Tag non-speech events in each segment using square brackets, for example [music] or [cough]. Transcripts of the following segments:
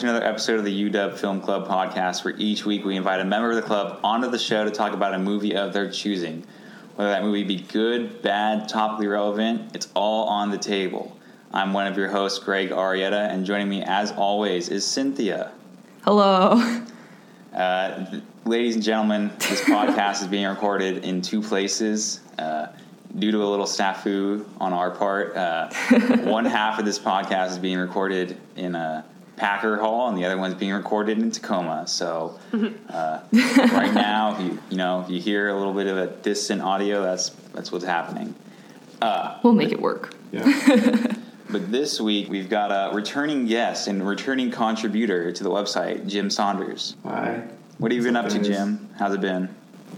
Welcome back, everyone, to another episode of the UW Film Club podcast, where each week we invite a member of the club onto the show to talk about a movie of their choosing. Whether that movie be good, bad, topically relevant, it's all on the table. I'm one of your hosts, Greg Arietta, and joining me, as always, is Cynthia. Hello. Uh, th- ladies and gentlemen, this podcast is being recorded in two places. Uh, due to a little snafu on our part, uh, [laughs] one half of this podcast is being recorded in a Packer Hall, and the other one's being recorded in Tacoma. So, [laughs] uh, right now, if you you know if you hear a little bit of a distant audio, that's that's what's happening. We'll make it work. Yeah. [laughs] But this week we've got a returning guest and returning contributor to the website, Jim Saunders. Hi. What have you been up to, Jim? How's it been?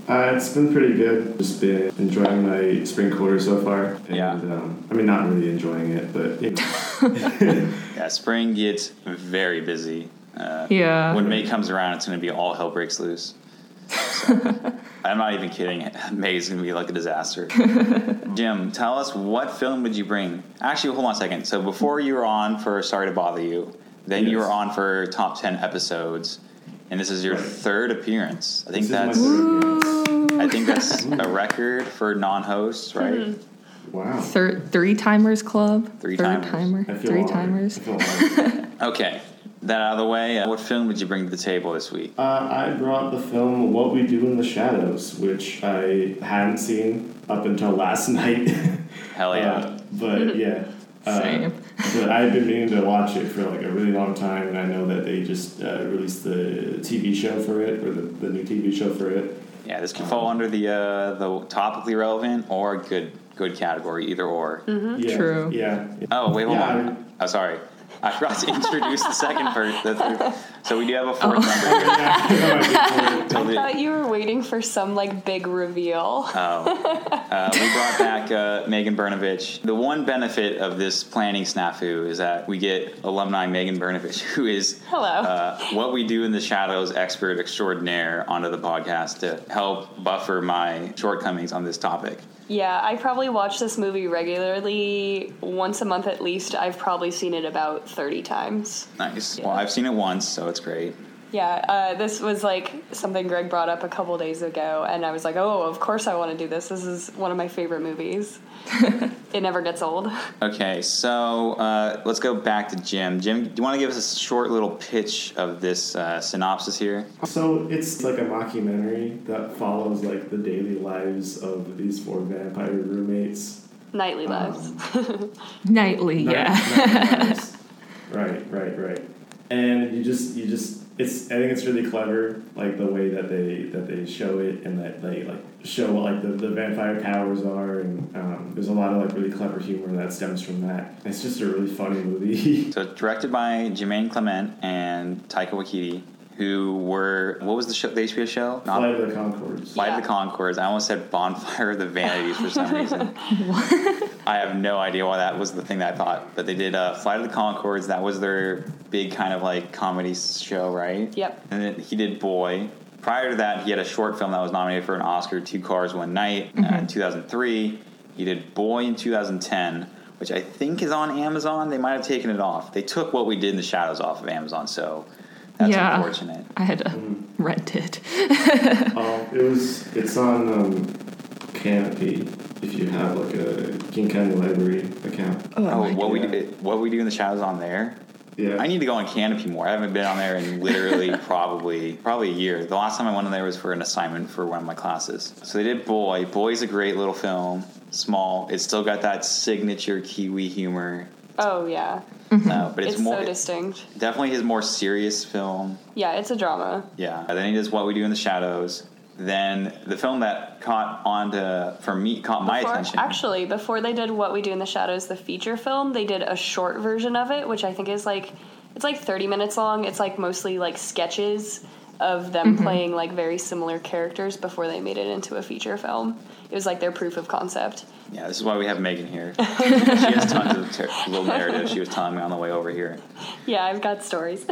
Uh, it's been pretty good. Just been enjoying my spring quarter so far. And, Yeah. Um, I mean, not really enjoying it, but you know, [laughs] [laughs] Yeah, spring gets very busy. Uh, Yeah. When May comes around, it's going to be all hell breaks loose. So, I'm not even kidding. May is going to be like a disaster. [laughs] Jim, tell us what film would you bring? Actually, hold on a second. So before you were on for Sorry to Bother You, then you were on for top ten episodes, and this is your Right. third appearance. I think this that's is my third appearance. I think that's [laughs] a record for non-hosts, right? Wow. Third, three timers club. Three Third timers. timer. I feel Three honored. timers. I feel. [laughs] Okay, that out of the way. Uh, what film would you bring to the table this week? uh, I brought the film What We Do in the Shadows, which I hadn't seen up until last [laughs] night. Hell yeah! Uh, but yeah. Uh, Same. but I've been meaning to watch it for like a really long time, and I know that they just uh, released the TV show for it, or the, the new TV show for it. Yeah, this can fall under the uh, the topically relevant or good good category, either or. Yeah, True. Yeah. Oh wait, hold Yeah, on. Oh, sorry, I forgot to [laughs] introduce the second person. The third. So we do have a fourth member here. I did for it. So the- I thought you were waiting for some like big reveal. Oh, uh, we brought back uh, Megan Bernovich. The one benefit of this planning snafu is that we get alumni Megan Bernovich, [laughs] who is Hello. uh, what we do in the shadows expert extraordinaire, onto the podcast to help buffer my shortcomings on this topic. yeah, I probably watch this movie regularly, once a month at least. I've probably seen it about 30 times. Nice. Yeah. Well, I've seen it once, so it's great. Yeah, uh, this was like something Greg brought up a couple days ago, and I was like, oh, of course I want to do this. This is one of my favorite movies. [laughs] it never gets old. Okay, so uh, let's go back to Jim. Jim, do you want to give us a short little pitch of this uh, synopsis here? So it's like a mockumentary that follows like the daily lives of these four vampire roommates. Nightly Um, Lives. [laughs] Nightly, Night- yeah. night lives. [laughs] right, right, right. And you just you just it's I think it's really clever like the way that they that they show it and that they like show what like the, the vampire powers are and um, there's a lot of like really clever humor that stems from that. It's just a really funny movie. [laughs] So, it's directed by Jemaine Clement and Taika Waititi, who were what was the show? The HBO show? Flight of the Conchords. Flight of the Conchords. I almost said Bonfire of the Vanities for some reason. [laughs] [laughs] I have no idea why that was the thing that I thought, but they did uh, Flight of the Conchords. That was their big kind of like comedy show, right? Yep. And then he did Boy. Prior to that, he had a short film that was nominated for an Oscar, Two Cars, One Night, uh, in 2003. He did Boy in 2010, which I think is on Amazon. They might have taken it off. They took what we did in the shadows off of Amazon, so that's Yeah. unfortunate. I had to Mm. rent it. Oh, [laughs] [laughs] it was. It's on um, Kanopy. If you have like a King County Library account. Oh, Oh, what we God. do, what we do in the shadows on there? Yeah. I need to go on Kanopy more. I haven't been on there in literally [laughs] probably probably a year. The last time I went on there was for an assignment for one of my classes. So they did Boy. Boy's a great little film. Small. It's still got that signature Kiwi humor, Oh, yeah. Uh, but it's, It's, more so distinct. definitely his more serious film. Yeah, it's a drama. Yeah. And then he does What We Do in the Shadows. Then the film that caught on to for me caught my attention. Actually, before they did What We Do in the Shadows, the feature film, they did a short version of it, which I think is like it's like 30 minutes long. It's like mostly like sketches of them Mm-hmm. playing like very similar characters before they made it into a feature film. It was like their proof of concept. Yeah, this is why we have Megan here. she has tons of ter- little narratives she was telling me on the way over here. Yeah, I've got stories.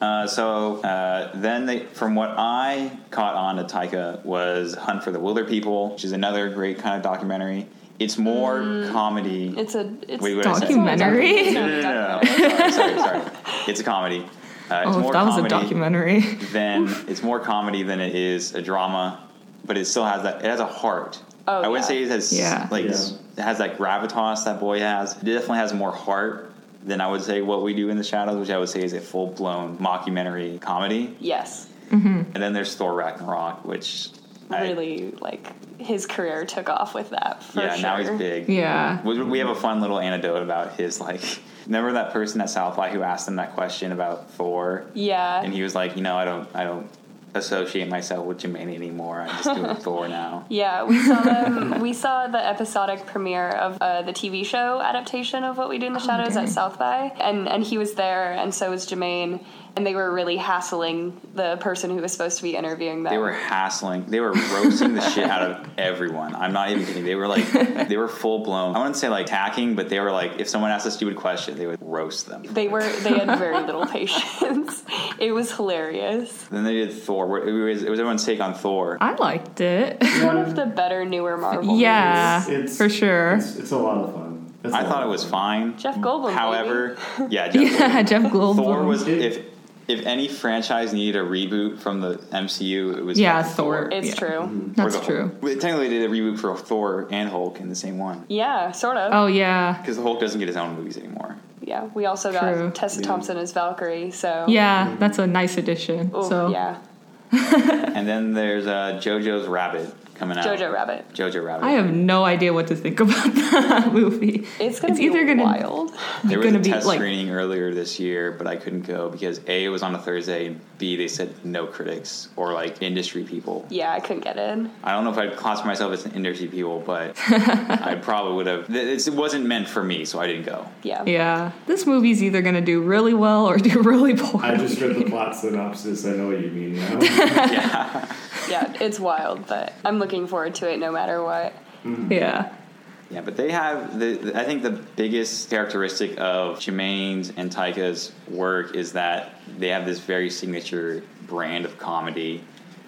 Uh, so uh, then, they, from what I caught on to Taika was Hunt for the Wilderpeople, which is another great kind of documentary. It's more comedy. it's a it's Wait, what did I say? Documentary? No, no, no, no, no. sorry, sorry, sorry. It's a comedy. Uh, it's Oh, if more that was a comedy documentary. [laughs] than it's more comedy than it is a drama, but it still has that. It has a heart. Oh, I wouldn't say it has Yeah. like Yeah. it has that gravitas that boy has. It definitely has more heart than I would say what we do in the shadows, which I would say is a full blown mockumentary comedy. Yes. And then there's Thor Ragnarok, which I- Really, like his career took off with that. For yeah, sure. now he's big. yeah. We, we have a fun little anecdote about his like. Remember that person at South by who asked him that question about Thor, Yeah. and he was like, you know, I don't, I don't associate myself with Jemaine anymore. I'm just doing [laughs] Thor now. Yeah, we saw them. [laughs] we saw the episodic premiere of uh, the TV show adaptation of What We Do in the Shadows dang. at South by, and and he was there, and so was Jemaine, and they were really hassling the person who was supposed to be interviewing them. They were hassling. They were roasting the shit out of [laughs] everyone. I'm not even kidding. They were like, they were full blown. I wouldn't say like attacking, but they were like, if someone asked a stupid question, they would roast them. They were. They had very little patience. it was hilarious. Then they did Thor. Where It was, it was everyone's take on Thor. I liked it. It's One of [laughs] the better newer Marvel. yeah, It's- for sure. It's, it's a lot of fun. It's a I lot thought it was fun. fine. Jeff Goldblum. However, [laughs] yeah, Jeff Yeah, Jeff Goldblum. Thor was if if any franchise needed a reboot from the MCU, it was Yeah, fucking Thor. It's Yeah. true. Mm-hmm. Or That's true. Hulk. Well, Technically, they did a reboot for Thor and Hulk in the same one Yeah, sort of. Oh yeah, because the Hulk doesn't get his own movies anymore. Yeah, we also got True. Tessa Yeah. Thompson as Valkyrie. So yeah. Mm-hmm. That's a nice addition. Ooh, so yeah, [laughs] And then there's uh, JoJo's Rabbit coming out. Jojo Rabbit. Jojo Rabbit. I have no idea what to think [laughs] about that movie. It's either gonna It's be either gonna- wild. There was gonna a be test like screening earlier this year, but I couldn't go because A, it was on a Thursday, and B, they said no critics or like industry people. Yeah, I couldn't get in. I don't know if I'd classify myself as an industry people, but [laughs] I probably would have. It it wasn't meant for me, so I didn't go. Yeah. yeah, this movie's either gonna do really well or [laughs] do really poorly. I just read the plot synopsis. I know what you mean now. yeah. Yeah, it's wild, but I'm looking forward to it no matter what. Mm-hmm. yeah, Yeah, but they have the, the- I think the biggest characteristic of Jemaine's and Taika's work is that they have this very signature brand of comedy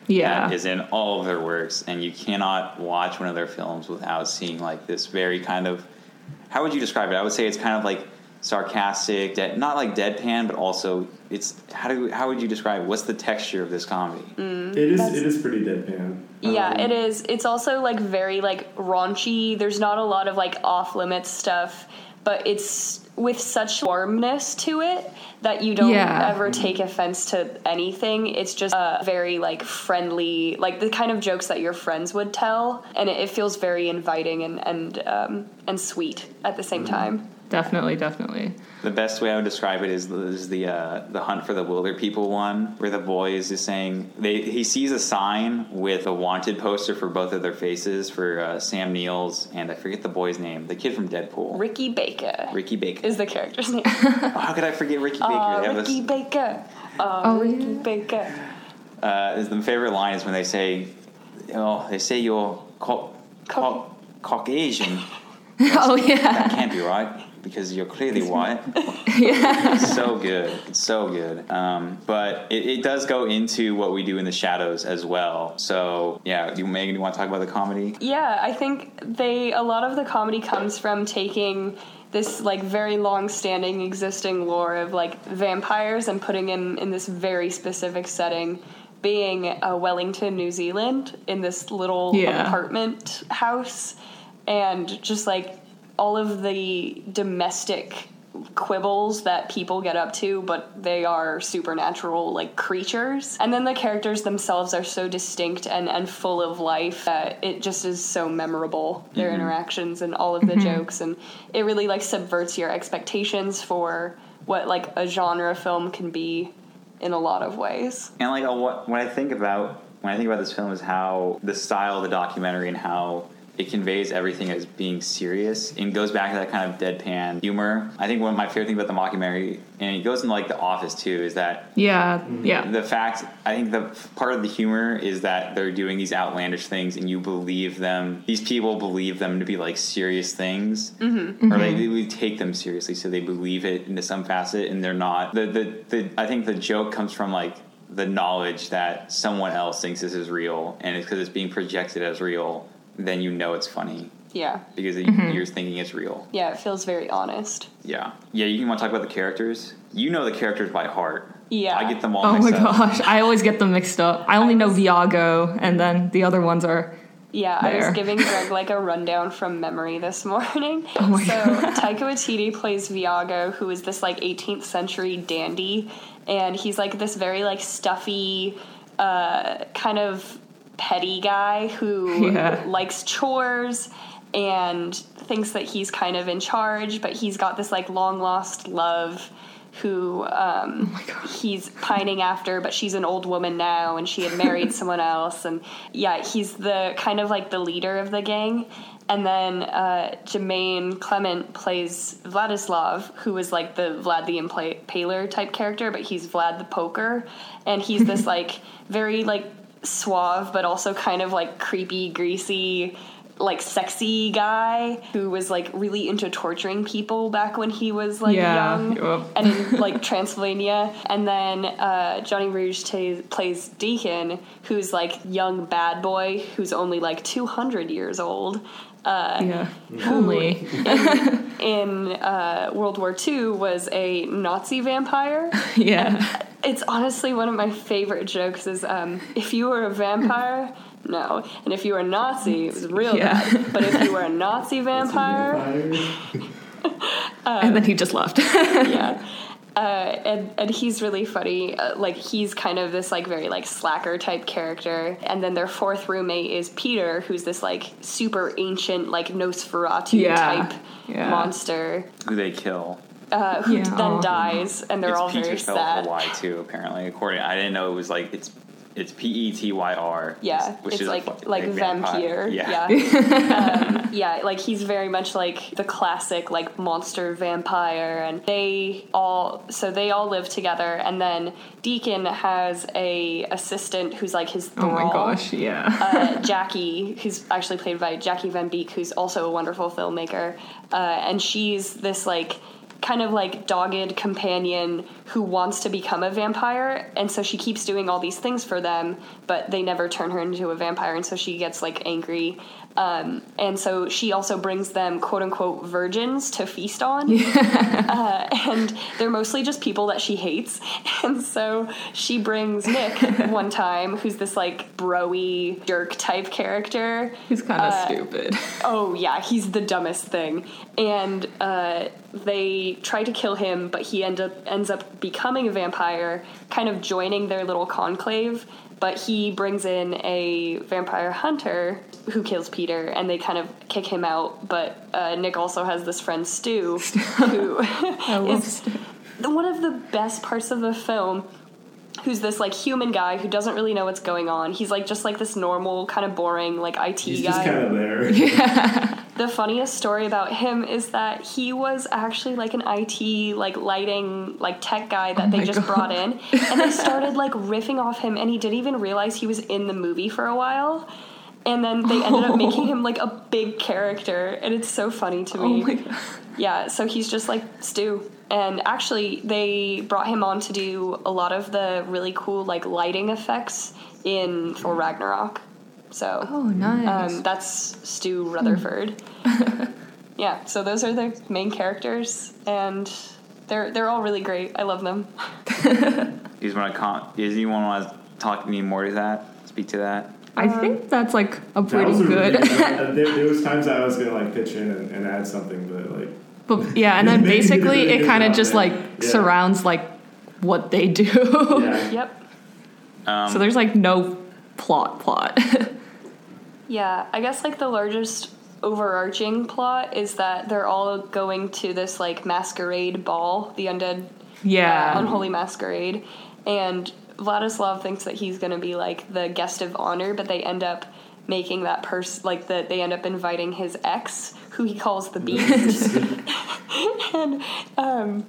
yeah. that is in all of their works, and you cannot watch one of their films without seeing like this very kind of how would you describe it? I would say it's kind of like sarcastic, dead, not like deadpan, but also it's how do how would you describe it? what's the texture of this comedy? it is it is pretty deadpan. Yeah, Um, it is. It's also like very like raunchy. There's not a lot of like off limits stuff, but it's with such warmness to it that you don't Yeah. ever take offense to anything. It's just uh, very like friendly, like the kind of jokes that your friends would tell, and it, it feels very inviting and and um, and sweet at the same time. Definitely, definitely. The best way I would describe it is, is the uh, the hunt for the wilderpeople one, where the boy is just saying they he sees a sign with a wanted poster for both of their faces for uh, Sam Neill's and I forget the boy's name, the kid from Deadpool, Ricky Baker Ricky Baker. is the character's name. [laughs] Oh, how could I forget Ricky Baker? Uh, Ricky this- Baker. Uh, Oh, Ricky yeah. Baker. uh, is the favorite line is when they say, "Oh, they say you're ca- ca- Caucasian." [laughs] oh yeah, That can't be right because you're clearly white. [laughs] [laughs] yeah. So good. It's so good. Um, but it, it does go into what we do in the shadows as well. So yeah, you Megan, you want to talk about the comedy? Yeah, I think they a lot of the comedy comes from taking this like very long standing existing lore of like vampires and putting in in this very specific setting being uh, Wellington, New Zealand in this little Yeah. apartment house and just like all of the domestic quibbles that people get up to but they are supernatural like creatures. And then the characters themselves are so distinct and and full of life that it just is so memorable their mm-hmm. interactions and all of the mm-hmm. jokes. And it really like subverts your expectations for what like a genre film can be in a lot of ways. And like what what I think about when I think about this film is how the style of the documentary and how it conveys everything as being serious and goes back to that kind of deadpan humor. I think one of my favorite things about the mockumentary, and it goes into like The Office too, is that Yeah, yeah. the fact I think the part of the humor is that they're doing these outlandish things and you believe them. These people believe them to be like serious things, mm-hmm. or they, they would take them seriously, so they believe it into some facet, and they're not. The the, the I think the joke comes from like the knowledge that someone else thinks this is real, and it's because it's being projected as real. Then you know it's funny. Yeah. because Mm-hmm. you're thinking it's real. Yeah, it feels very honest. Yeah, yeah. You want to talk about the characters? You know the characters by heart. Yeah. I get them all Oh my mixed up. gosh, I always get them mixed up. I only know Viago, and then the other ones are. Yeah, I was giving Greg [laughs] like a rundown from memory this [laughs] morning. Oh my so [laughs] Taika Waititi plays Viago, who is this like 18th century dandy, and he's like this very like stuffy, uh, kind of petty guy who [laughs] Yeah. likes chores and thinks that he's kind of in charge, but he's got this like long lost love who um, he's pining after, but she's an old woman now and she had married [laughs] someone else. And yeah, he's the kind of like the leader of the gang. And then uh, Jemaine Clement plays Vladislav, who is like the Vlad the Impaler type character, but he's Vlad the Poker. And he's this [laughs] like very like suave, but also kind of like creepy, greasy, like sexy guy who was like really into torturing people back when he was like Yeah, young yep. and in like [laughs] Transylvania. And then uh, Johnny Rouge ta plays Deacon, who's like young bad boy who's only like 200 years old. Uh, Yeah, only. [laughs] in uh, World War II was a Nazi vampire. [laughs] Yeah. It's honestly one of my favorite jokes. Is um, if you were a vampire, [laughs] no, and if you were a Nazi, it was real Yeah. bad. But if you were a Nazi vampire, and then he just left. yeah. Uh, and and he's really funny. Uh, like he's kind of this like very like slacker type character. And then their fourth roommate is Peter, who's this like super ancient like Nosferatu Yeah. type Yeah. monster Who they kill? uh, who Yeah. then dies, and they're it's all Peter very spelled sad. with a Y too. Apparently, according I didn't know it was like it's it's P E T Y R. Yeah, which it's is a like fu- like vampire. Yeah. Yeah, [laughs] um, yeah. Like he's very much like the classic like monster vampire, and they all so they all live together, and then Deacon has a assistant who's like his oh my gosh, yeah. uh, Jackie, who's actually played by Jackie Van Beek, who's also a wonderful filmmaker, uh, and she's this like kind of like dogged companion who wants to become a vampire, and so she keeps doing all these things for them, but they never turn her into a vampire, and so she gets like angry. Um, and so she also brings them quote unquote virgins to feast on. [laughs] Uh, and they're mostly just people that she hates. [laughs] And so she brings Nick [laughs] one time, who's this like broy jerk type character. He's kind of uh, stupid. Oh yeah, he's the dumbest thing. And uh, they try to kill him, but he end up ends up becoming a vampire, kind of joining their little conclave. But he brings in a vampire hunter who kills Peter, and they kind of kick him out. But uh, Nick also has this friend Stu, [laughs] who [laughs] is Stu. one of the best parts of the film who's this like human guy who doesn't really know what's going on he's like just like this normal kind of boring like it He's guy just kind of there. [laughs] the funniest story about him is that he was actually like an IT like lighting like tech guy that Oh they just God. brought in and they [laughs] started like riffing off him and he didn't even realize he was in the movie for a while and then they ended up making him like a big character and it's so funny to Oh me my god. yeah, so he's just like Stu. And actually, they brought him on to do a lot of the really cool like lighting effects in Thor Ragnarok. So Oh, nice. um, that's Stu Rutherford. [laughs] yeah, so those are the main characters, and they're they're all really great. I love them. [laughs] Is want to con- Does anyone want to talk any more to that? Speak to that. I think that's like a pretty was a really good. [laughs] uh, there, there was times I was gonna like pitch in and, and add something, but like but yeah, and then They basically really it kind of just man. like Yeah. surrounds like what they do. yeah. Yep. Um, so there's like no plot plot. [laughs] Yeah, I guess like the largest overarching plot is that they're all going to this like masquerade ball, the undead yeah. uh, unholy masquerade, and Vladislav thinks that he's going to be like the guest of honor, but they end up making that person like that they end up inviting his ex, who he calls the beast, [laughs] and um,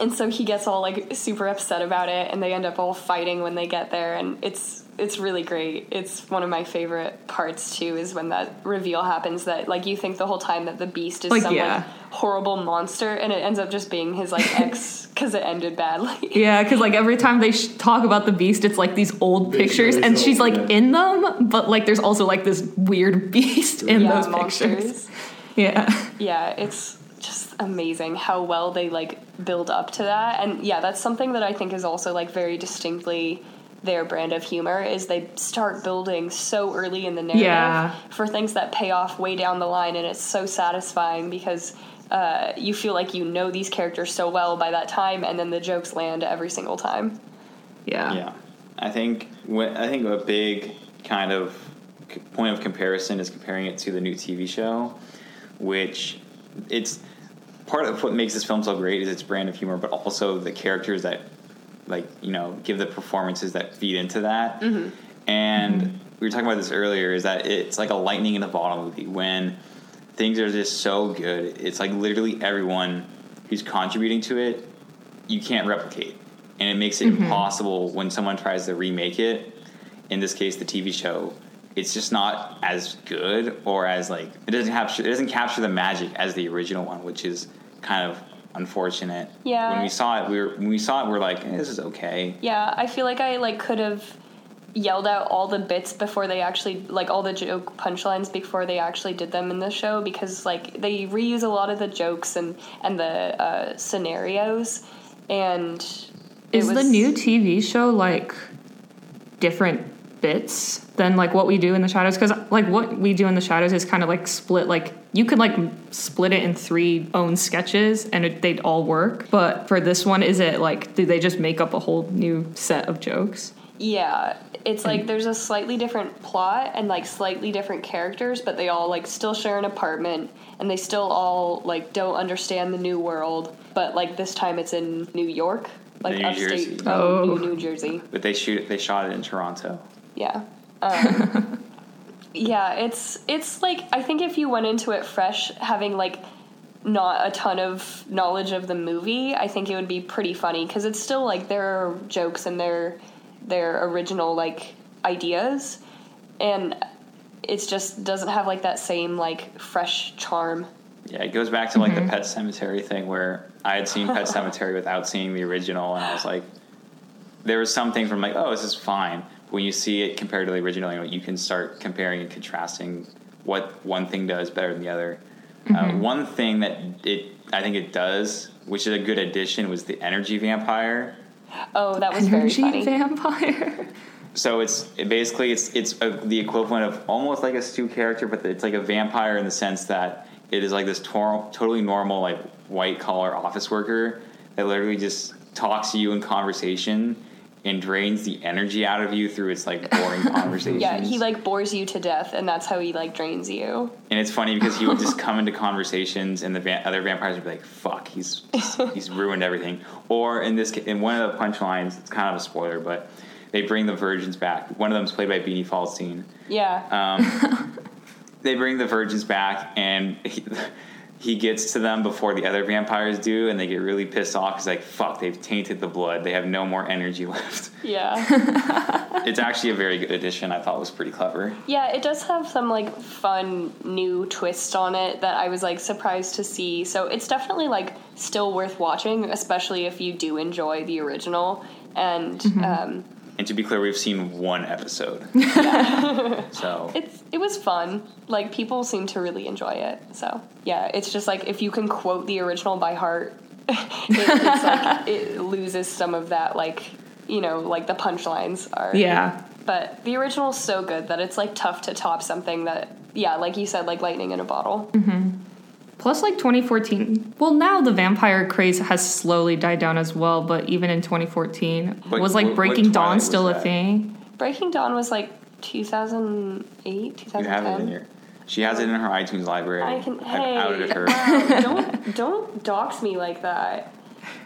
and so he gets all like super upset about it, and they end up all fighting when they get there, and it's it's really great. It's one of my favorite parts too. Is when that reveal happens that like you think the whole time that the beast is Like, some yeah. like horrible monster, and it ends up just being his like [laughs] ex because it ended badly. Yeah, because like every time they sh- talk about the beast, it's like these old They pictures, and old- she's like yeah. in them, but like there's also like this weird [laughs] beast in yeah, those pictures. monsters. [laughs] Yeah, Yeah, it's just amazing how well they like build up to that. And yeah, that's something that I think is also like very distinctly their brand of humor is they start building so early in the narrative Yeah. for things that pay off way down the line and it's so satisfying because uh, you feel like you know these characters so well by that time and then the jokes land every single time. yeah, Yeah, I think wh- I think a big kind of point of comparison is comparing it to the new TV show, which it's part of what makes this film so great is its brand of humor, but also the characters that like you know give the performances that feed into that. Mm-hmm. And we were talking about this earlier. Is that it's like a lightning in a bottle movie when things are just so good. It's like literally everyone who's contributing to it you can't replicate, and it makes it mm-hmm. impossible when someone tries to remake it. In this case, the TV show. It's just not as good, or as like it doesn't capture it doesn't capture the magic as the original one, which is kind of unfortunate. Yeah. When we saw it, we were when we saw it, we are like, eh, this is okay. Yeah, I feel like I like could have yelled out all the bits before they actually like all the joke punchlines before they actually did them in the show because like they reuse a lot of the jokes and and the uh, scenarios and it Is the new TV show like different bits than like what we do in the shadows? Because like what we do in the shadows is kind of like split. Like you could like split it in three own sketches and it, they'd all work. But for this one, is it like do they just make up a whole new set of jokes? Yeah, it's like there's a slightly different plot and like slightly different characters, but they all like still share an apartment and they still all like don't understand the new world. But like this time it's in New York, like New upstate Jersey. oh. New, New Jersey. But they shoot they shot it in Toronto. Yeah. [laughs] Um, yeah, it's it's like I think if you went into it fresh, having like not a ton of knowledge of the movie, I think it would be pretty funny because it's still like there are jokes and their their original like ideas, and it's just doesn't have like that same like fresh charm. Yeah, it goes back to like the Pet Sematary thing where I had seen Pet [laughs] Sematary without seeing the original, and I was like, there was some things from like, oh, this is fine. But when you see it compared to the original, you, know, you can start comparing and contrasting what one thing does better than the other. Uh, one thing that it, I think it does, which is a good addition, was the energy vampire. Oh, that was very funny. vampire. [laughs] So it's it basically it's it's a, the equivalent of almost like a Stu character, but it's like a vampire in the sense that it is like this tor- totally normal like white collar office worker that literally just talks to you in conversation and drains the energy out of you through its like boring [laughs] conversations. yeah, he like bores you to death, and that's how he like drains you. and it's funny because he would just [laughs] come into conversations and the va- other vampires would be like, "Fuck, he's he's ruined everything." Or in this in one of the punchlines, it's kind of a spoiler, but they bring the virgins back. One of them is played by Beanie Feldstein. Yeah. Um, [laughs] they bring the virgins back, and he, he gets to them before the other vampires do, and they get really pissed off. He's like, "Fuck! They've tainted the blood. They have no more energy [laughs] left." yeah. [laughs] it's actually a very good addition. I thought was pretty clever. Yeah, it does have some like fun new twist on it that I was like surprised to see. So it's definitely like still worth watching, especially if you do enjoy the original. And um, And to be clear, we've seen one episode, [laughs] so it's it was fun. Like people seem to really enjoy it. So yeah, it's just like if you can quote the original by heart, [laughs] it, it's like [laughs] it loses some of that like you know like the punchlines are. yeah. But the original is so good that it's like tough to top something that yeah, like you said, like lightning in a bottle. Mm-hmm. Plus, like 2014. Well, now the vampire craze has slowly died down as well. But even in 2014, But was like what- what Breaking Dawn still was a thing? Breaking Dawn was like 2008, you 2010. have it in your. She has it in her iTunes library. I can. I've Hey, outed her. wow, don't don't dox me like that.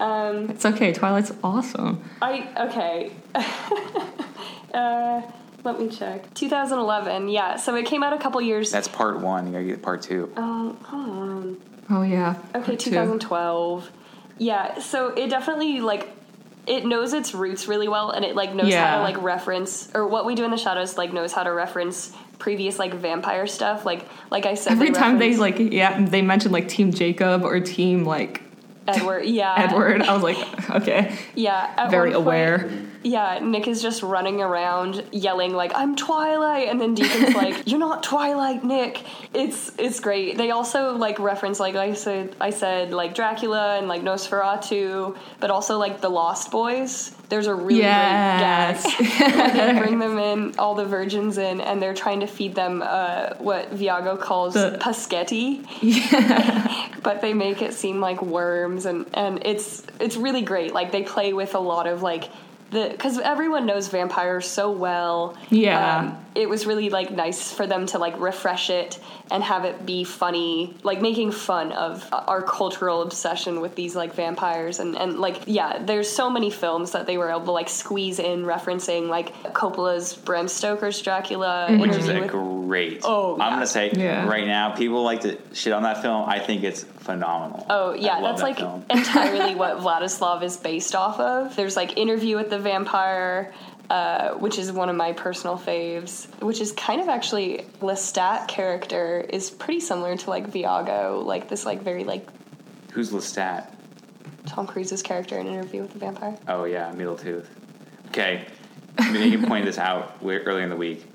Um, It's okay. Twilight's awesome. I okay. [laughs] uh, let me check. 2011. Yeah, so it came out a couple years. That's part one. You gotta get part two. Oh, hold on. Oh yeah. Okay, Part two. 2012. Yeah, so it definitely like it knows its roots really well and it like knows how to like reference or what we do in the shadows like knows how to reference previous like vampire stuff like like i said Every time they like yeah they mentioned like Team Jacob or Team like edward yeah [laughs] Edward, I was like, [laughs] okay, yeah at very one point- aware. Yeah nick is just running around yelling like i'm twilight and then deacon's [laughs] like you're not twilight nick it's it's great they also like reference like i said i said like dracula and like nosferatu but also like the lost boys there's a really Yes. great gag [laughs] they bring [laughs] them in, all the virgins in, and they're trying to feed them uh, what Viago calls The- paschetti. but they make it seem like worms, and, and it's it's really great. Like they play with a lot of like because everyone knows vampires so well. Yeah. Um, it was really like nice for them to like refresh it and have it be funny, like making fun of our cultural obsession with these like vampires and and like yeah, there's so many films that they were able to like squeeze in referencing like Coppola's Bram Stoker's Dracula, which is a with- great. Oh, I'm gonna say Yeah. right now, people like to shit on that film. I think it's phenomenal. Oh I yeah, love that's that like film. entirely [laughs] what Vladislav is based off of. There's like Interview with the Vampire, uh, which is one of my personal faves. Which is kind of actually Lestat character is pretty similar to like Viago, like this like very like Who's Lestat? Tom Cruise's character in Interview with the Vampire. Oh yeah, middle tooth. Okay, Megan pointed this out earlier in the week.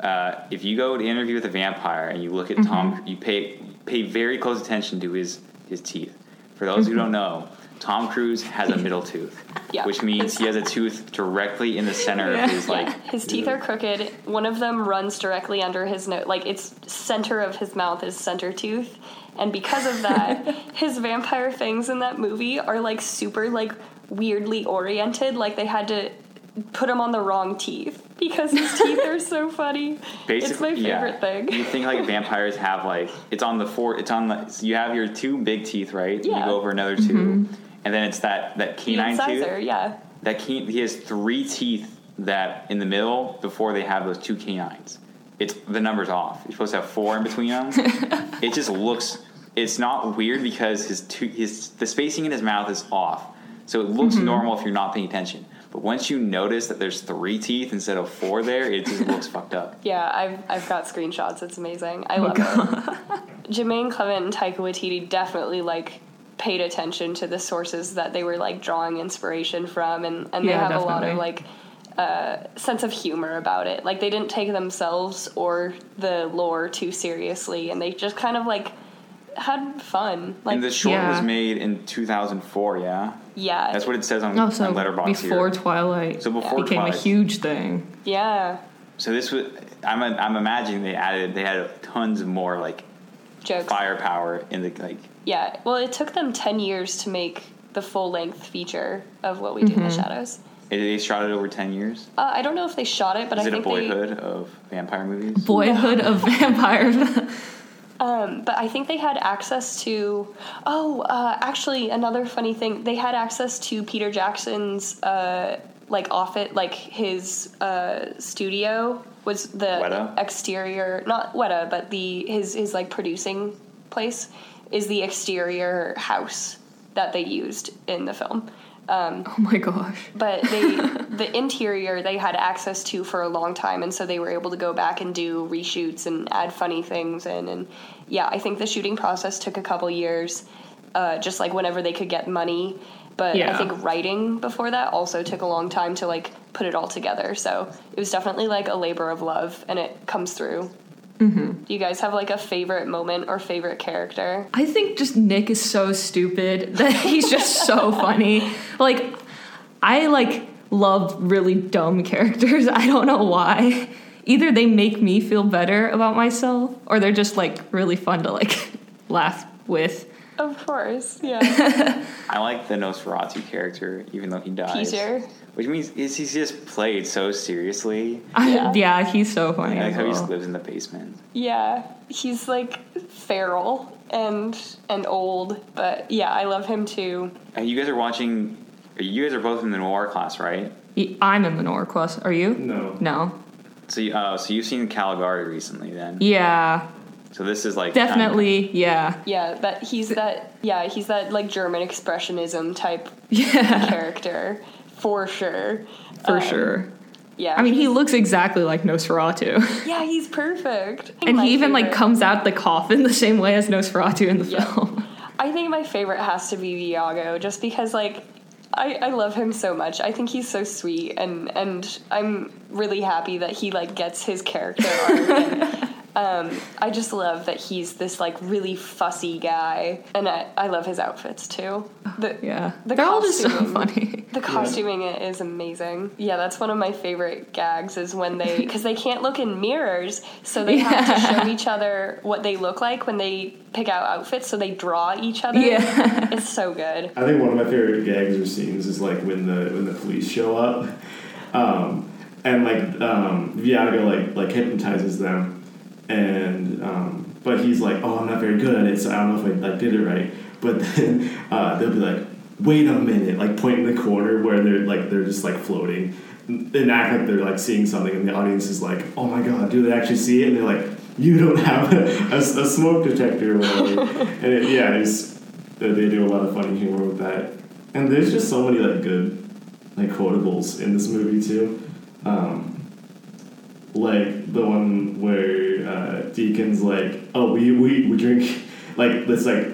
Uh, if you go to interview with a vampire and you look at Tom, you pay pay very close attention to his his teeth. For those who don't know, Tom Cruise has a middle tooth, [laughs] Yeah. which means he has a tooth directly in the center of his like. yeah, his teeth are crooked. One of them runs directly under his nose, like its center of his mouth is center tooth, and because of that, [laughs] his vampire fangs in that movie are like super like weirdly oriented. Like they had to put him on the wrong teeth because his [laughs] teeth are so funny. it's my yeah. favorite thing. You think like vampires have like it's on the four. It's on the. So you have your two big teeth, right? Yeah. You go over another mm-hmm. 2 and then it's that that The canine tooth. incisor, yeah. That can he has three teeth that in the middle before they have those two canines. It's the number's off. You're supposed to have four in between them. [laughs] it just looks. It's not weird because his two, his the spacing in his mouth is off, so it looks mm-hmm. normal if you're not paying attention. But once you notice that there's three teeth instead of four there, it just looks fucked up. [laughs] Yeah, I've I've got screenshots. It's amazing. I Oh, love it. [laughs] Jemaine Clement and Taika Waititi definitely like paid attention to the sources that they were like drawing inspiration from, and and they Yeah, have a lot of definitely. like uh, sense of humor about it. Like they didn't take themselves or the lore too seriously, and they just kind of like had fun. Like and the short Yeah. was made in 2004. Yeah, yeah, that's what it says on, Oh, so on Letterboxd before here. Twilight So before became Twilight. a huge thing. yeah. So this was. I'm I'm imagining they added they had tons more like Jokes. firepower in the like Yeah. Well, it took them ten years to make the full length feature of what we do in Mm-hmm. the shadows. They shot it over 10 years. Uh, I don't know if they shot it, but Is I it a think boyhood of vampire movies? Boyhood of [laughs] vampires. they. Um, but I think they had access to. Oh, uh, actually, another funny thing. They had access to Peter Jackson's uh, like off it, like his uh, studio was the Weta? exterior, not Weta, but the his his like producing place is the exterior house that they used in the film. oh my gosh. but they [laughs] the interior they had access to for a long time and so they were able to go back and do reshoots and add funny things in and yeah i think the shooting process took a couple years uh, just like whenever they could get money but i think writing before that also took a long time to like put it all together so it was definitely like a labor of love and it comes through mm-hmm. do you guys have like a favorite moment or favorite character I think just Nick is so stupid [laughs] that he's just so funny. Like, I like love really dumb characters. [laughs] I don't know why. Either they make me feel better about myself, or they're just like really fun to like [laughs] laugh with. Of course yeah [laughs] I like the Nosferatu character, even though he dies. peter Which means is he's just played so seriously. Yeah, Yeah. yeah he's so funny. I like as how he just lives in the basement. Yeah, he's like feral and and old, but yeah, I love him too. And you guys are watching. You guys are both in the noir class, right? I'm in the Nora class. Are you? No. No. So, you, uh, so you've seen Caligari recently, then. Yeah, So this is like definitely. Yeah. Yeah, that he's that yeah, he's that like German expressionism type [laughs] Yeah. character. for sure. for Um, sure. Yeah. I mean, he looks exactly like Nosferatu. [laughs] Yeah, he's perfect. and My he even like comes out the coffin the same way as Nosferatu in the Yeah. film. [laughs] I think my favorite has to be Viago, just because like I, I love him so much. I think he's so sweet, and and I'm really happy that he like gets his character arc. and, um, I just love that he's this like really fussy guy, and I, I love his outfits too. The, Yeah. the They're all just so costuming- funny. The costuming is amazing. Yeah, that's one of my favorite gags is when they [laughs] because they can't look in mirrors, so they have to show each other what they look like when they pick out outfits. So they draw each other. Yeah. it's so good. I think one of my favorite gags or scenes is like when the when the police show up, um, and like um, Viago like like hypnotizes them, and um, but he's like, oh, I'm not very good at it, so I don't know if I like did it right. But then [laughs] uh, they'll be like, wait a minute, like point in the corner where they're like they're just like floating, and act like they're like seeing something, and the audience is like, oh my god, do they actually see it? And they're like, you don't have a, a, a smoke detector or whatever. [laughs] and it, yeah, it's they they do a lot of funny humor with that. And there's just so many like good like quotables in this movie too. Um, like the one where uh, Deacon's like, "Oh, we we, we drink [laughs] like this like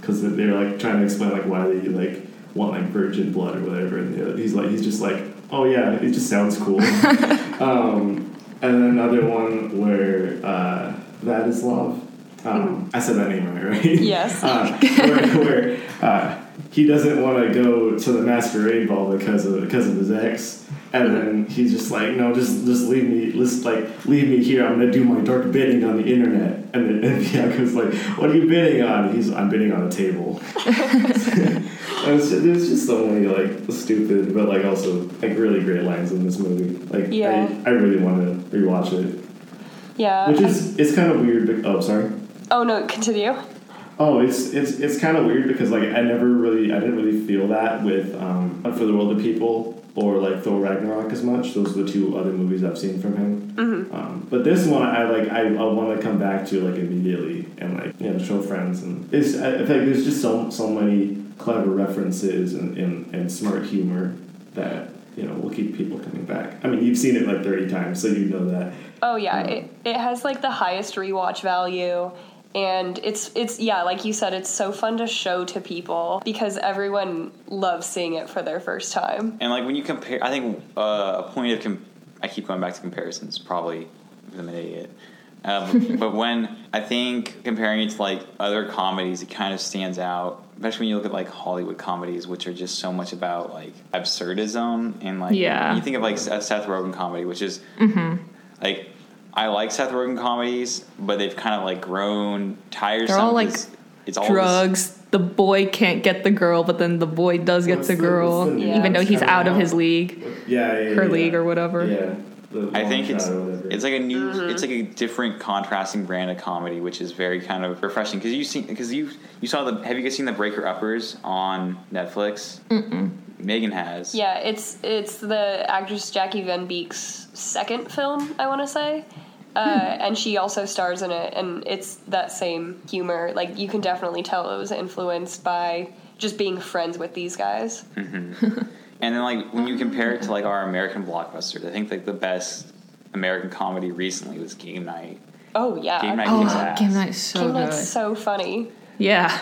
because they're like trying to explain like why they like want like virgin blood or whatever, and you know, he's like he's just like, "Oh yeah, it just sounds cool." [laughs] um, and then another one where uh, Vladislav. Um, I said that name right, right? Yes. [laughs] uh, where where uh, he doesn't want to go to the masquerade ball because of because of his ex, and then he's just like, no, just just leave me, just like leave me here. I'm gonna do my dark bidding on the internet. And then [laughs] and Bianca's like, what are you bidding on? He's I'm bidding on a table. [laughs] [laughs] It's just, there's just so many like stupid, but like also like really great lines in this movie. Like Yeah. I, I really want to rewatch it, Yeah. which is it's kind of weird. But, oh, sorry. oh no, continue. Oh, it's it's it's kind of weird because like I never really I didn't really feel that with um, For the World of People or like Thor Ragnarok as much. Those are the two other movies I've seen from him. Mm-hmm. Um, but this one I like I, I want to come back to like immediately and like you know show friends and it's I, I think there's just so so many clever references and, and, and smart humor that you know will keep people coming back. I mean you've seen it like thirty times so you know that. Oh yeah, Um, it it has like the highest rewatch value. And it's it's yeah, like you said, it's so fun to show to people because everyone loves seeing it for their first time. And like when you compare, I think uh, a point of com- I keep going back to comparisons, probably because I'm an idiot. Um, [laughs] but when I think comparing it to like other comedies, it kind of stands out. Especially when you look at like Hollywood comedies, which are just so much about like absurdism and like Yeah. You think of like a Seth Rogen comedy, which is Mm-hmm. like I like Seth Rogen comedies, but they've kind of like grown tiresome. They're all, like, 'cause it's all this- Drugs. The boy can't get the girl, but then the boy does get What's the the- girl, what's the name? even though he's kinda out of his league, Yeah, yeah, her yeah. league or whatever. Yeah. The I think it's it's like a new mm-hmm. it's like a different contrasting brand of comedy, which is very kind of refreshing because you seen because you you saw the have you guys seen the Breaker Uppers on Netflix? Mm-mm. Megan has. Yeah, it's it's the actress Jackie Van Beek's second film, I want to say. Uh, hmm. and she also stars in it, and it's that same humor. Like you can definitely tell it was influenced by just being friends with these guys. Mm-hmm. [laughs] And then like when you compare it to like our American blockbusters, I think like the best American comedy recently was Game Night. Oh yeah, Game Night Oh, kicks ass. Game Night's so Game good. So funny. yeah.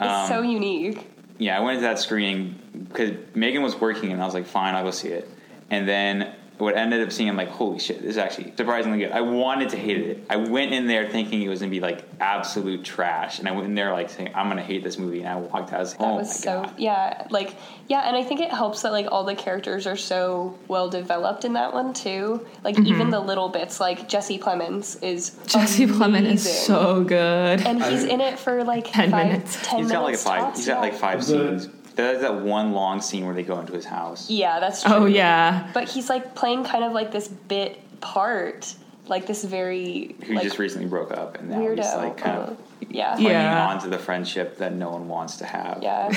It's Um, so unique. Yeah, I went to that screening because Megan was working, and I was like, "Fine, I'll go see it." And then what ended up seeing, I'm like, "Holy shit, this is actually surprisingly good." I wanted to hate it. I went in there thinking it was gonna be like absolute trash, and I went in there like saying, "I'm gonna hate this movie," and I walked out. I was like, That "Oh was my so god!" yeah, like yeah, and I think it helps that like all the characters are so well developed in that one too. Like even the little bits, like Jesse Plemons is Mm-hmm. Jesse Plemons is so good. and he's I- in it for like 10 five, minutes. Ten He's got like a minutes five. tops, He's got like five The- scenes. There's that one long scene where they go into his house. Yeah, that's true. oh yeah. But he's like playing kind of like this bit part, like this very Who like just recently broke up, and now weirdo. he's like kind uh, of yeah, clinging Yeah. on to the friendship that no one wants to have. yeah,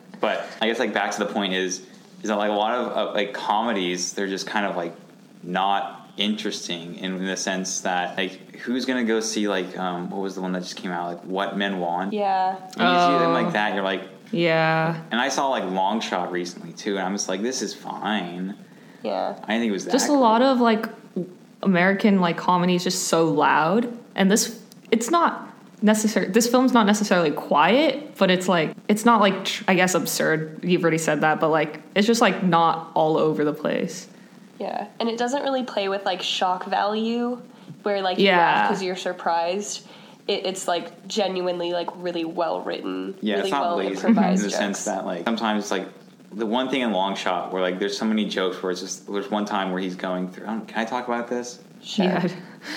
[laughs] But I guess like back to the point is is that like a lot of uh, like comedies they're just kind of like not interesting in, the sense that like who's gonna go see like um what was the one that just came out like What Men Want yeah. and you see them Oh. like that you're like Yeah. And I saw like Long Shot recently too, and I'm just like, this is fine. Yeah. I didn't think it was that. Just a lot of like American like comedy is just so loud, and this it's not necessary. This film's not necessarily quiet, but it's like it's not like tr- I guess absurd. You've already said that, but like it's just like not all over the place. Yeah. And it doesn't really play with like shock value where like Yeah. laugh because you're surprised. It, it's like genuinely like really well written, Yeah, really it's not well lazy in the jokes. sense that like sometimes like the one thing in Long Shot where like there's so many jokes where it's just there's one time where he's going through. I don't, can I talk about this? Sure. Yeah.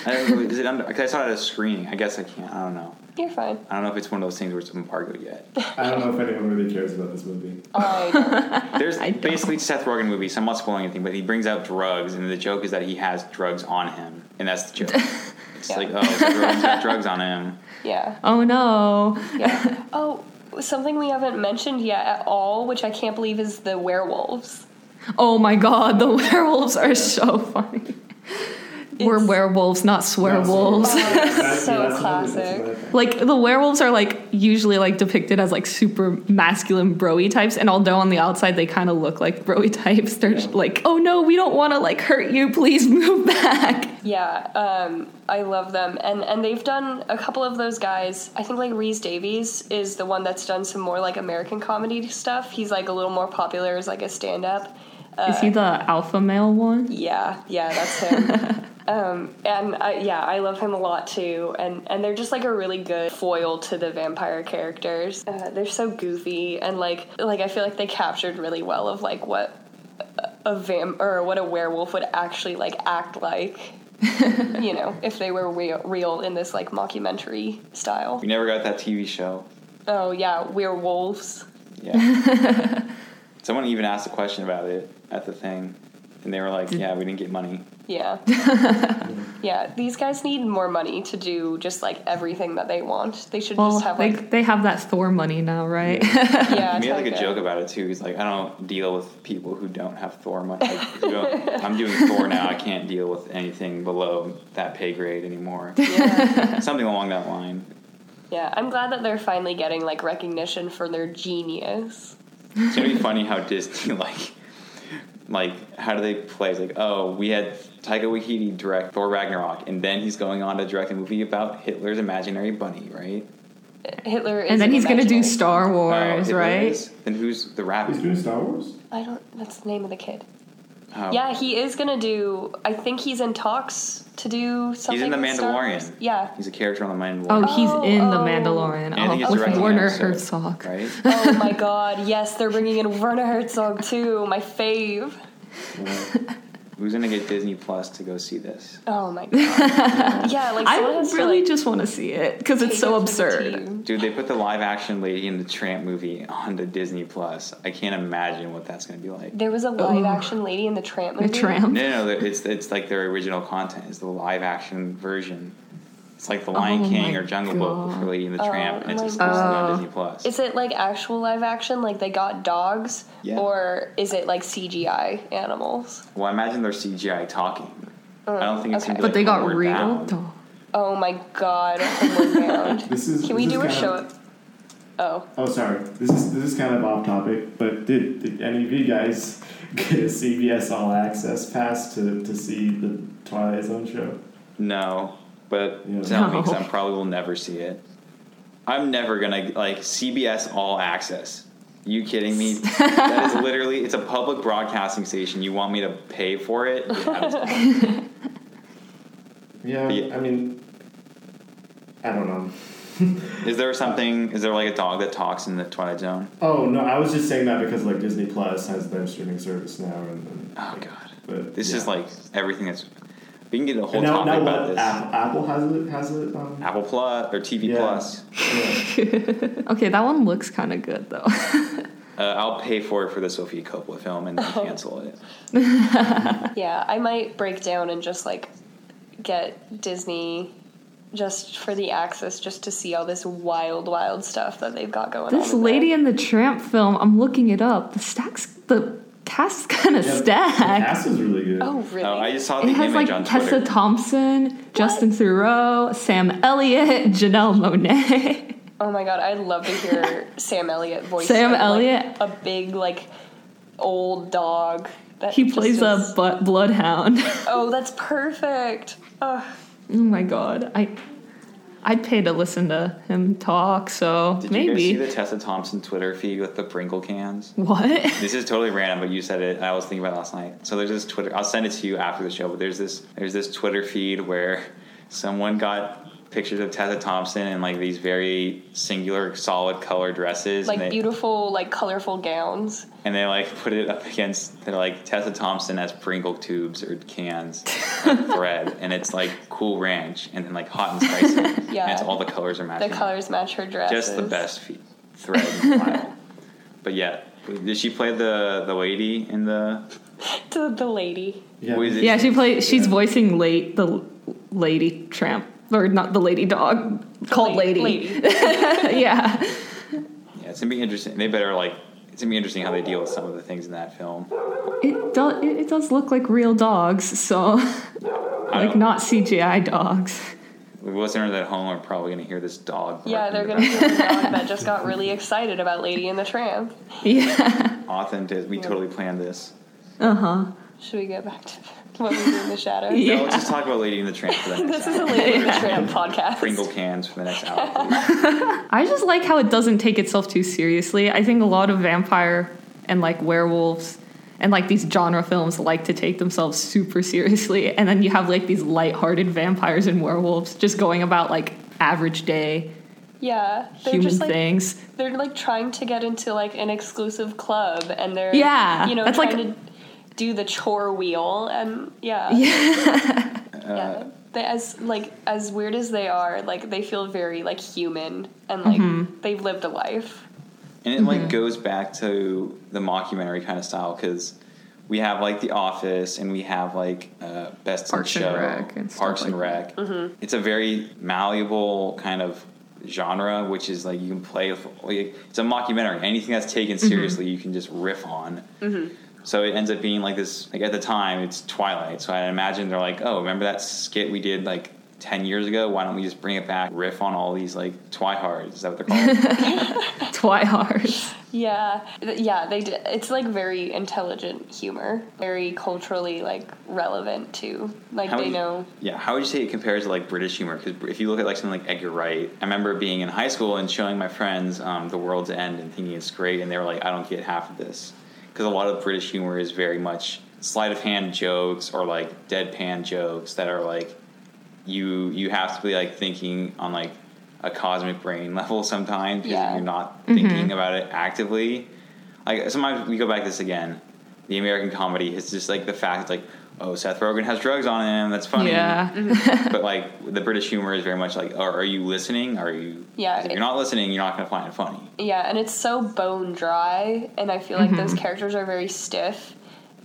I don't know, is it under? Cause I saw it at a screening. I guess I can't. I don't know. You're fine. I don't know if it's one of those things where it's embargoed yet. [laughs] I don't know if anyone really cares about this movie. Oh, I [laughs] don't. There's I don't. basically Seth Rogen movie, so I'm not spoiling anything, but he brings out drugs, and the joke is that he has drugs on him, and that's the joke. [laughs] It's Yeah. like, oh, Seth Rogen's got [laughs] drugs on him. Yeah. Oh no. Yeah. [laughs] oh, something we haven't mentioned yet at all, which I can't believe is the werewolves. Oh my god, the [laughs] werewolves are so funny. We're werewolves, not swearwolves. That- [laughs] so yeah, that's another- that's classic. like the werewolves are like usually like depicted as like super masculine broy types and although on the outside they kind of look like broy [laughs] types they're just like oh no we don't want to like hurt you please [laughs] move back Yeah, um, I love them, and and they've done a couple of those guys. I think like Reese Davies is the one that's done some more like American comedy stuff. He's like a little more popular as like a stand-up. is he the alpha male one Yeah, yeah, that's him. [laughs] um, and I, yeah, I love him a lot too. And and they're just like a really good foil to the vampire characters. Uh, they're so goofy and like like I feel like they captured really well of like what a vamp or what a werewolf would actually like act like. [laughs] you know, if they were real, real in this like mockumentary style. We never got that TV show. Oh yeah, werewolves. Yeah. [laughs] Someone even asked a question about it at the thing, and they were like, "Yeah, we didn't get money." Yeah. [laughs] yeah, these guys need more money to do just like everything that they want. They should well just have they, like they have that thor money now right yeah. [laughs] He made like a Taika. joke about it too. He's like, "I don't deal with people who don't have Thor money. Like, [laughs] I'm doing Thor now. I can't deal with anything below that pay grade anymore." Yeah. Something along that line. yeah, I'm glad that they're finally getting like recognition for their genius. It's gonna be funny how Disney like, like how do they play? It's like, oh, we had Taika Waititi direct Thor Ragnarok, and then he's going on to direct a movie about Hitler's imaginary bunny, right? Hitler is and then an he's gonna do Star Oh, Wars Hitler right is? Then who's the He's doing Star Wars. I don't that's the name of the kid. Oh. Yeah, he is gonna do I think he's in talks to do something. He's in The Mandalorian. Wars. Yeah. He's a character on the Mandalorian. oh he's Oh, in the oh. mandalorian And I think oh, he's with directing an werner episode, herzog right? [laughs] Oh my god, yes, they're bringing in Werner Herzog too, my fave. Who's gonna get Disney Plus to go see this? Oh my god. [laughs] yeah, like i someone to, really like, just want to see it because it's so it the absurd. Dude, they put the live action Lady in the Tramp movie onto Disney Plus. I can't imagine what that's gonna be like. There was a oh. live action Lady in the Tramp a movie. tramp No, no, no, it's it's like their original content is the live action version. It's like The oh Lion Oh King or Jungle Book God. for Lady and the Oh Tramp, and it's my exclusively God. on Disney Plus. Is it like actual live action, like they got dogs, Yeah. or is it like CGI animals? well, I imagine they're CGI talking. I mm, don't think it's okay. gonna be but they got real Bound. dog. Oh my god, [laughs] This is. Can we do is a show? of- Oh, Oh, sorry. This is this is kind of off topic, but did, did any of you guys [laughs] get a CBS All Access pass to, to see the Twilight Zone show? No, but Yeah. tell me, 'cause No. I probably will never see it. I'm never gonna like CBS All Access. you kidding me? [laughs] that is literally it's a public broadcasting station. You want me to pay for it? Yeah, Yeah, Yeah. I mean, I don't know. [laughs] is there something? Is there like a dog that talks in the Twilight Zone? Oh no, I was just saying that because like Disney Plus has their streaming service now, and, and Oh god, but this yeah. is like everything that's. We can get a whole And now, topic now about what? this. Apple, Apple has it. Has it. Um, Apple Plus or TV Yeah. Plus. yeah. [laughs] Okay, that one looks kind of good though. [laughs] Uh, I'll pay for it for the Sofia Coppola film and then cancel it. [laughs] Yeah, I might break down and just like get Disney just for the access just to see all this wild, wild stuff that they've got going on. this Lady there. and the Tramp film, I'm looking it up. The stacks, the cast's kind of Yeah, The stacked. cast is really good. Oh, really? Oh, I just saw the It has image like on Tessa Twitter. Thompson, Justin Theroux, Sam Elliott, [laughs] Janelle Monáe. Oh my god, I'd love to hear [laughs] Sam Elliott voice Sam like, Elliott? a big like old dog. That He just plays a is- bu- bloodhound. Oh, that's perfect. Ugh. oh my god, I I'd pay to listen to him talk. So Did you guys maybe see the Tessa Thompson Twitter feed with the Pringle cans? what? [laughs] This is totally random, but you said it. I was thinking about it last night. So there's this Twitter. I'll send it to you after the show. But there's this there's this Twitter feed where someone got pictures of Tessa Thompson in like these very singular, solid color dresses, Like and, they, beautiful, like colorful gowns. and they like put it up against. They're like Tessa Thompson as Pringle tubes or cans of [laughs] thread, and it's like Cool Ranch, and then like hot and spicy. [laughs] Yeah. and it's all the colors are matching. The colors match her dress. Just the best fe- thread in the while. But yeah, did she play the the lady in the? [laughs] To the lady. Yeah. what is it? Yeah, she plays. She's Yeah. voicing late the lady tramp or not the lady dog called lady. Lady. [laughs] yeah, Yeah, it's gonna be interesting. They better like. It's gonna be interesting how they deal with some of the things in that film. it does. It, it does look like real dogs. So [laughs] like don't- CGI dogs. The listeners at home are probably gonna hear this dog. Yeah, they're barking gonna in hear the dog that just got really excited about Lady and the Tramp. [laughs] Yeah. Authentic. We totally planned this. Uh huh. Should we get back to [laughs] what we do in the shadows? Yeah. No, let's just talk about Lady in the Tramp for the next [laughs] This is a. Lady in the [laughs] Tramp podcast. Pringle cans for the next hour. I just like how it doesn't take itself too seriously. I think a lot of vampire and like werewolves and like these genre films like to take themselves super seriously, and then you have like these light-hearted vampires and werewolves just going about like average day Yeah, they're human just like things. they're like trying to get into like an exclusive club, and they're Yeah, you know, that's like- to do the chore wheel, um, and [laughs] yeah, Yeah. yeah. They, as like as weird as they are, like they feel very like human, and like Mm-hmm. they've lived a life. And it like mm-hmm. goes back to the mockumentary kind of style because we have like The Office and we have like uh, Best Parks in and Rec and stuff Parks and like Rec. Mm-hmm. It's a very malleable kind of genre, which is like you can play with. Like, it's a mockumentary. Anything that's taken mm-hmm. seriously, you can just riff on. So it ends up being like this. Like at the time, it's Twilight. So I imagine they're like, oh, remember that skit we did like. 10 years ago, why don't we just bring it back, riff on all these like twihards? Is that what they're called? [laughs] Twihards. Yeah, yeah, they did. It's like very intelligent humor, very culturally like relevant too. Like How they you- know. Yeah, how would you say it compares to like British humor? Because if you look at like something like Edgar Wright, I remember being in high school and showing my friends um, The World's End and thinking it's great, and they were like, "I don't get half of this," because a lot of British humor is very much sleight of hand jokes or like deadpan jokes that are like you you have to be like thinking on like a cosmic brain [laughs] level sometimes because Yeah. you're not mm-hmm. thinking about it actively. Like sometimes we go back to this again. The American comedy is just like the fact like, oh, Seth Rogen has drugs on him. That's funny. Yeah. but like the British humor is very much like, oh, are you listening? Are you? Yeah, If it- you're not listening, you're not going to find it funny. Yeah, and it's so bone dry, and I feel like those Mm-hmm. characters are very stiff.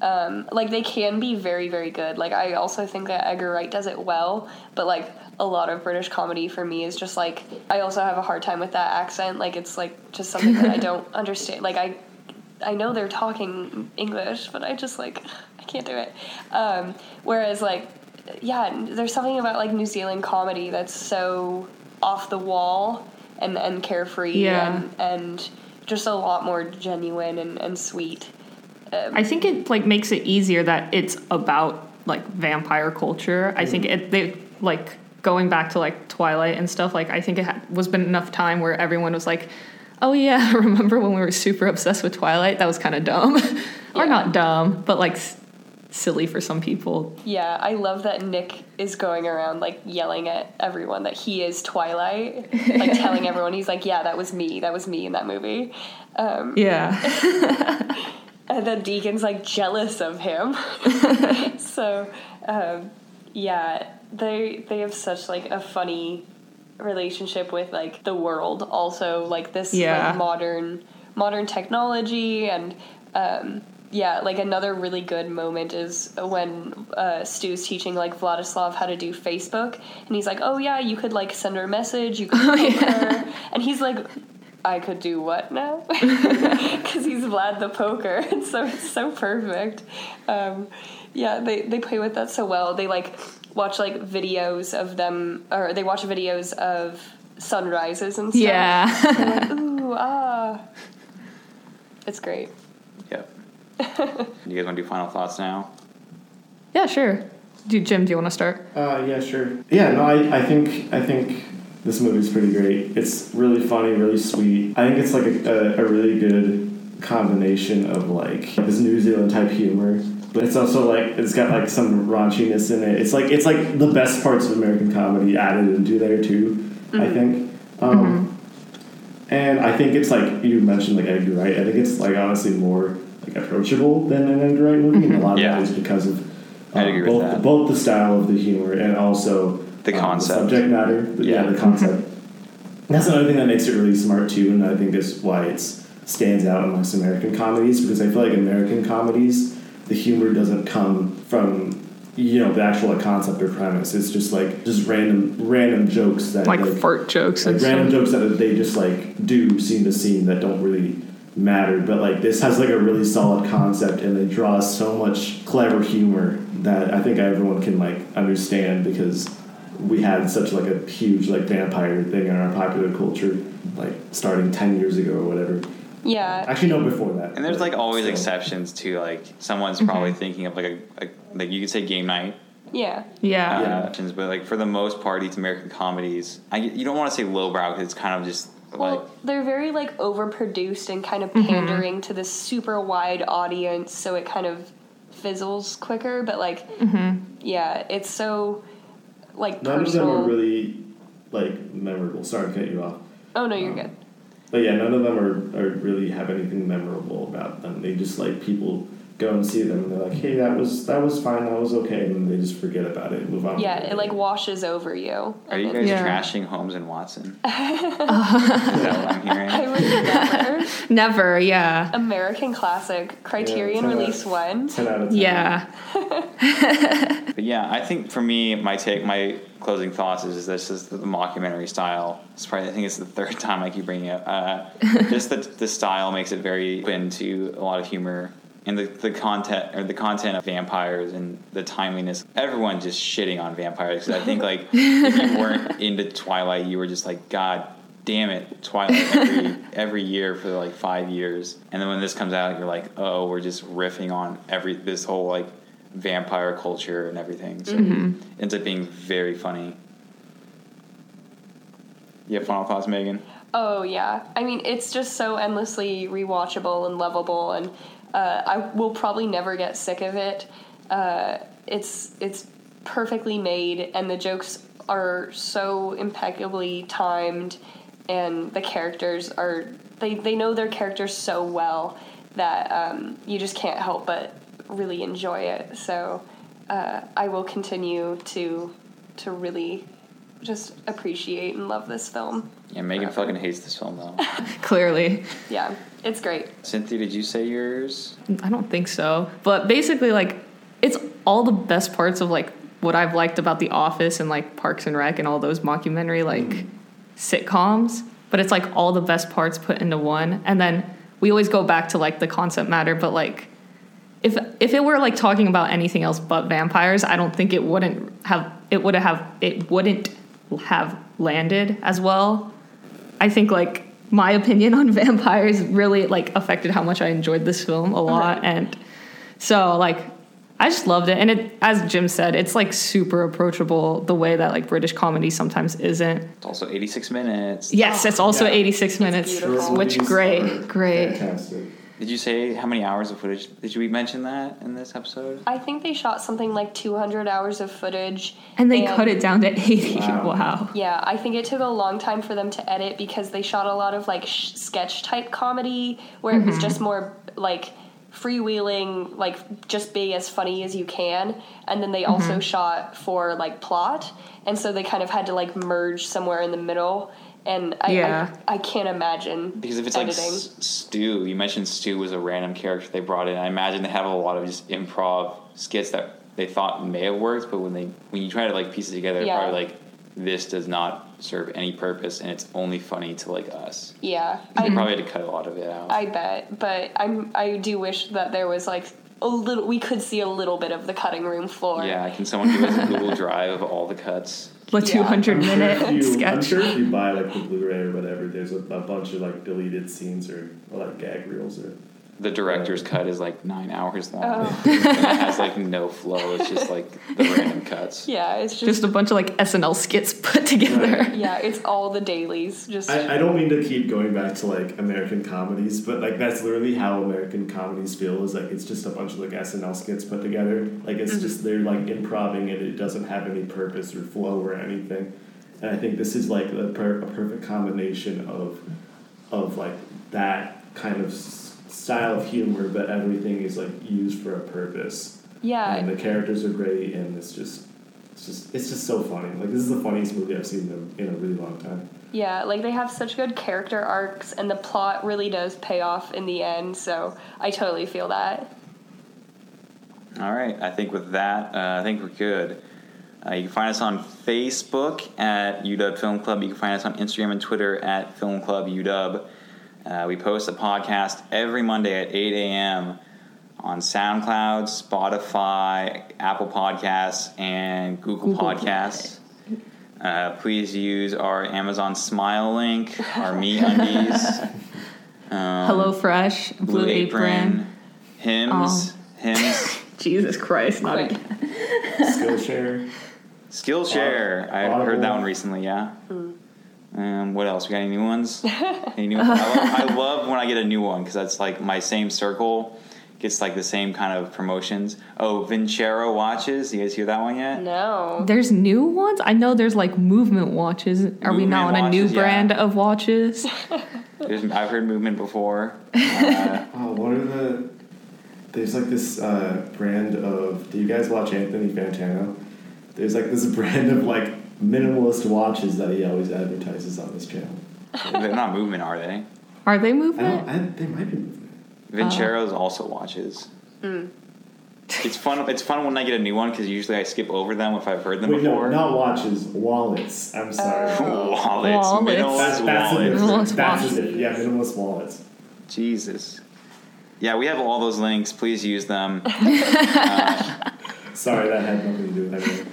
Um, like they can be very, very good. Like I also think that Edgar Wright does it well, but like a lot of British comedy for me is just like I also have a hard time with that accent. Like it's like just something that I [laughs] don't understand. Like I, I know they're talking English, but I just like I can't do it. Um, whereas like yeah, there's something about like New Zealand comedy that's so off the wall and and carefree Yeah. and and just a lot more genuine and, and sweet. I think it like makes it easier that it's about like vampire culture. I think it they like going back to like Twilight and stuff. Like I think it ha- was been enough time where everyone was like, "Oh yeah, [laughs] remember when we were super obsessed with Twilight? That was kind of dumb, [laughs] or not dumb, but like s- silly for some people." Yeah, I love that Nick is going around like yelling at everyone that he is Twilight, like telling [laughs] everyone he's like, yeah, that was me, that was me in that movie. Um, Yeah, and then Deacon's like jealous of him. so, um, yeah, they they have such like a funny relationship with like the world. Also, like this Yeah. like modern modern technology and. Um, yeah, like another really good moment is when uh, Stu's teaching like Vladislav how to do Facebook, and he's like, "Oh yeah, you could like send her a message, you could [laughs] poke her," and he's like, "I could do what now?" [laughs] Because he's Vlad the poker, [laughs] and so it's so perfect. Um, yeah, they they play with that so well. They like watch like videos of them, or they watch videos of sunrises and stuff. Yeah. Like, [laughs] ooh, ah. It's great. Yep. [laughs] you guys want to do final thoughts now? yeah, sure. Do Jim, do you want to start? Uh, yeah, sure. Yeah, no, I, I think I think this movie's pretty great. It's really funny, really sweet. I think it's like a, a, a really good combination of like this New Zealand type humor, but it's also like it's got like some raunchiness in it. It's like it's like the best parts of American comedy added into there too. I think. Um, And I think it's like you mentioned, like Edgar Wright. I think it's like honestly more like approachable than an Edgar Wright movie, and a lot of Yeah. that is because of I'd um, agree both that. both the style of the humor and also The um, concept. subject matter. The- yeah. Yeah. the concept. [laughs] That's another thing that makes it really smart too, and I think is why it stands out amongst American comedies because I feel like American comedies, the humor doesn't come from you know the actual like, concept or premise. It's just like just random random jokes that Like, like fart jokes like and random stuff. jokes that they just like do scene to scene that don't really matter but like this has like a really solid concept and they draw so much clever humor that i think everyone can like understand because we had such like a huge like vampire thing in our popular culture like starting 10 years ago or whatever Yeah. actually no before that And there's but like always still. exceptions to like someone's mm-hmm. probably thinking of like a, a like you could say game night Yeah. Yeah. uh, Yeah. but like for the most part, these American comedies, I you don't want to say lowbrow because it's kind of just like Well, they're very like overproduced and kind of mm-hmm. pandering to this super wide audience, so it kind of fizzles quicker. But like, mm-hmm. yeah, it's so like none of them are really like memorable sorry to cut you off oh no, you're um, good. But yeah, none of them are, are really have anything memorable about them. They just like people go and see them and they're like, hey, that was that was fine, that was okay, and they just forget about it, and move on. Yeah, it like washes over you. Are you guys Yeah. trashing Holmes and Watson? [laughs] Is that what I'm hearing? I would never. Never, yeah. American classic. Criterion Yeah, release one. ten out of ten. Yeah. [laughs] But yeah, I think for me, my take, my closing thoughts is, is this is the mockumentary style. It's probably I think it's the third [laughs] time I keep bringing it. Uh, just the the style makes it very open to a lot of humor. And the, the content or the content of vampires and the timeliness, everyone just shitting on vampires. 'Cause I think like if you [laughs] weren't into Twilight, you were just like, God damn it, Twilight every every year for like five years. And then when this comes out, you're like, oh, we're just riffing on every this whole like vampire culture and everything. So mm-hmm. it ends up being very funny. You have final thoughts, Megan? Oh yeah, I mean it's just so endlessly rewatchable and lovable, and uh, I will probably never get sick of it. Uh, it's it's perfectly made, and the jokes are so impeccably timed, and the characters are they they know their characters so well that um, you just can't help but really enjoy it. So uh, I will continue to to really just appreciate and love this film. Yeah, Megan fucking hates this film though. [laughs] Clearly. Yeah, it's great. Cynthia, did you say yours? I don't think so. But basically, like, it's all the best parts of like what I've liked about The Office and like Parks and Rec and all those mockumentary like sitcoms. But it's like all the best parts put into one, and then we always go back to like the concept matter. But like, if if it were like talking about anything else but vampires, I don't think it wouldn't have it would have it wouldn't have landed as well. I think like my opinion on [laughs] vampires really like affected how much I enjoyed this film a lot Okay. and so like I just loved it and it as Jim said it's like super approachable the way that like British comedy sometimes isn't. It's also 86 minutes. Yes, it's also Yeah. 86 minutes beautiful. which great great. fantastic. Did you say how many hours of footage? Did we mention that in this episode? I think they shot something like 200 hours of footage. And they cut it down to 80. Wow. [laughs] Wow. Yeah, I think it took a long time for them to edit because they shot a lot of like sh- sketch type comedy where it was mm-hmm. just more like freewheeling, like just be as funny as you can. And then they also mm-hmm. shot for like plot. And so they kind of had to like merge somewhere in the middle. And I, Yeah. I, I can't imagine Because if it's like editing. S- Stu, you mentioned Stu was a random character they brought in. I imagine they have a lot of just improv skits that they thought may have worked, but when they when you try to like piece it together, Yeah. probably like this does not serve any purpose, and it's only funny to like us. yeah, They I, probably had to cut a lot of it out. I bet, but I'm I do wish that there was like a little. We could see a little bit of the cutting room floor. Yeah, can someone give us a Google [laughs] Drive of all the cuts? The Yeah. 200 I'm minute if you, I'm sure if you buy like the Blu-ray or whatever, there's a, a bunch of like deleted scenes or, or like gag reels or. The director's cut is like nine hours long. Oh. [laughs] and it has like no flow. It's just like the random cuts. Yeah, it's just, Just a bunch of like SNL skits put together. Right. [laughs] yeah, it's all the dailies. Just I, I don't mean to keep going back to like American comedies, but like that's literally how American comedies feel. Is like it's just a bunch of like SNL skits put together. Like it's mm-hmm. just they're like improving and it doesn't have any purpose or flow or anything. And I think this is like a, per- a perfect combination of of like that kind of s- style of humor, but everything is like used for a purpose. yeah, And the characters are great, and it's just. It's just, it's just so funny. Like this is the funniest movie I've seen in a, in a really long time. yeah. Like they have such good character arcs, and the plot really does pay off in the end. So I totally feel that. All right, I think with that, uh, I think we're good. Uh, you can find us on Facebook at UW Film Club. You can find us on Instagram and Twitter at Film Club UW. Uh, we post a podcast every Monday at 8 a.m. on SoundCloud, Spotify, Apple Podcasts, and Google, Google Podcasts. Uh, please use our Amazon Smile link, our Me Undies, [laughs] um, Hello Fresh, Blue, Blue Apron. Apron, Hims, Hims. [laughs] Jesus Christ, not again. Skillshare. Skillshare. I heard that one recently. Yeah. Um, what else? We got any new ones? [laughs] any new? I, love, I love when I get a new one because that's like my same circle gets like the same kind of promotions. Oh, Vincero watches. You guys hear that one yet? No. There's new ones? I know there's like movement watches. Are we now on Movement a new watches, yeah. brand of watches? [laughs] There's, I've heard movement before. [laughs] Uh, Oh, what are the? There's like this uh, brand of. Do you guys watch Anthony Fantano? There's like this brand of like minimalist watches that he always advertises on his channel. they're not movement, are they? Are they I don't. movement? I, they might be movement. Vincero's also watches. Mm. It's fun. It's fun when I get a new one because usually I skip over them if I've heard them Wait, no, not watches. Wallets. I'm sorry. Oh. wallets, Wallets. minimalist That's, that's a wallets. Minimalist That's a watches. Yeah, minimalist wallets. Jesus. Yeah, we have all those links. Please use them. [laughs] Uh, sorry, that had nothing to do with anything.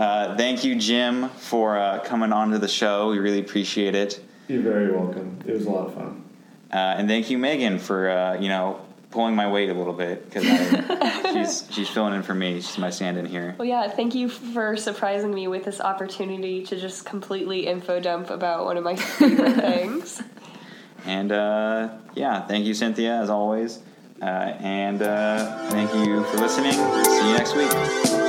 Uh, thank you, Jim, for uh, coming on to the show. We really appreciate it. You're very welcome. It was a lot of fun. Uh, and thank you, Megan, for uh, you know pulling my weight a little bit because [laughs] she's she's filling in for me. She's my stand-in here. Well, yeah, thank you for surprising me with this opportunity to just completely info dump about one of my favorite [laughs] things. And uh, yeah, thank you, Cynthia, as always. Uh, and uh, thank you for listening. See you next week.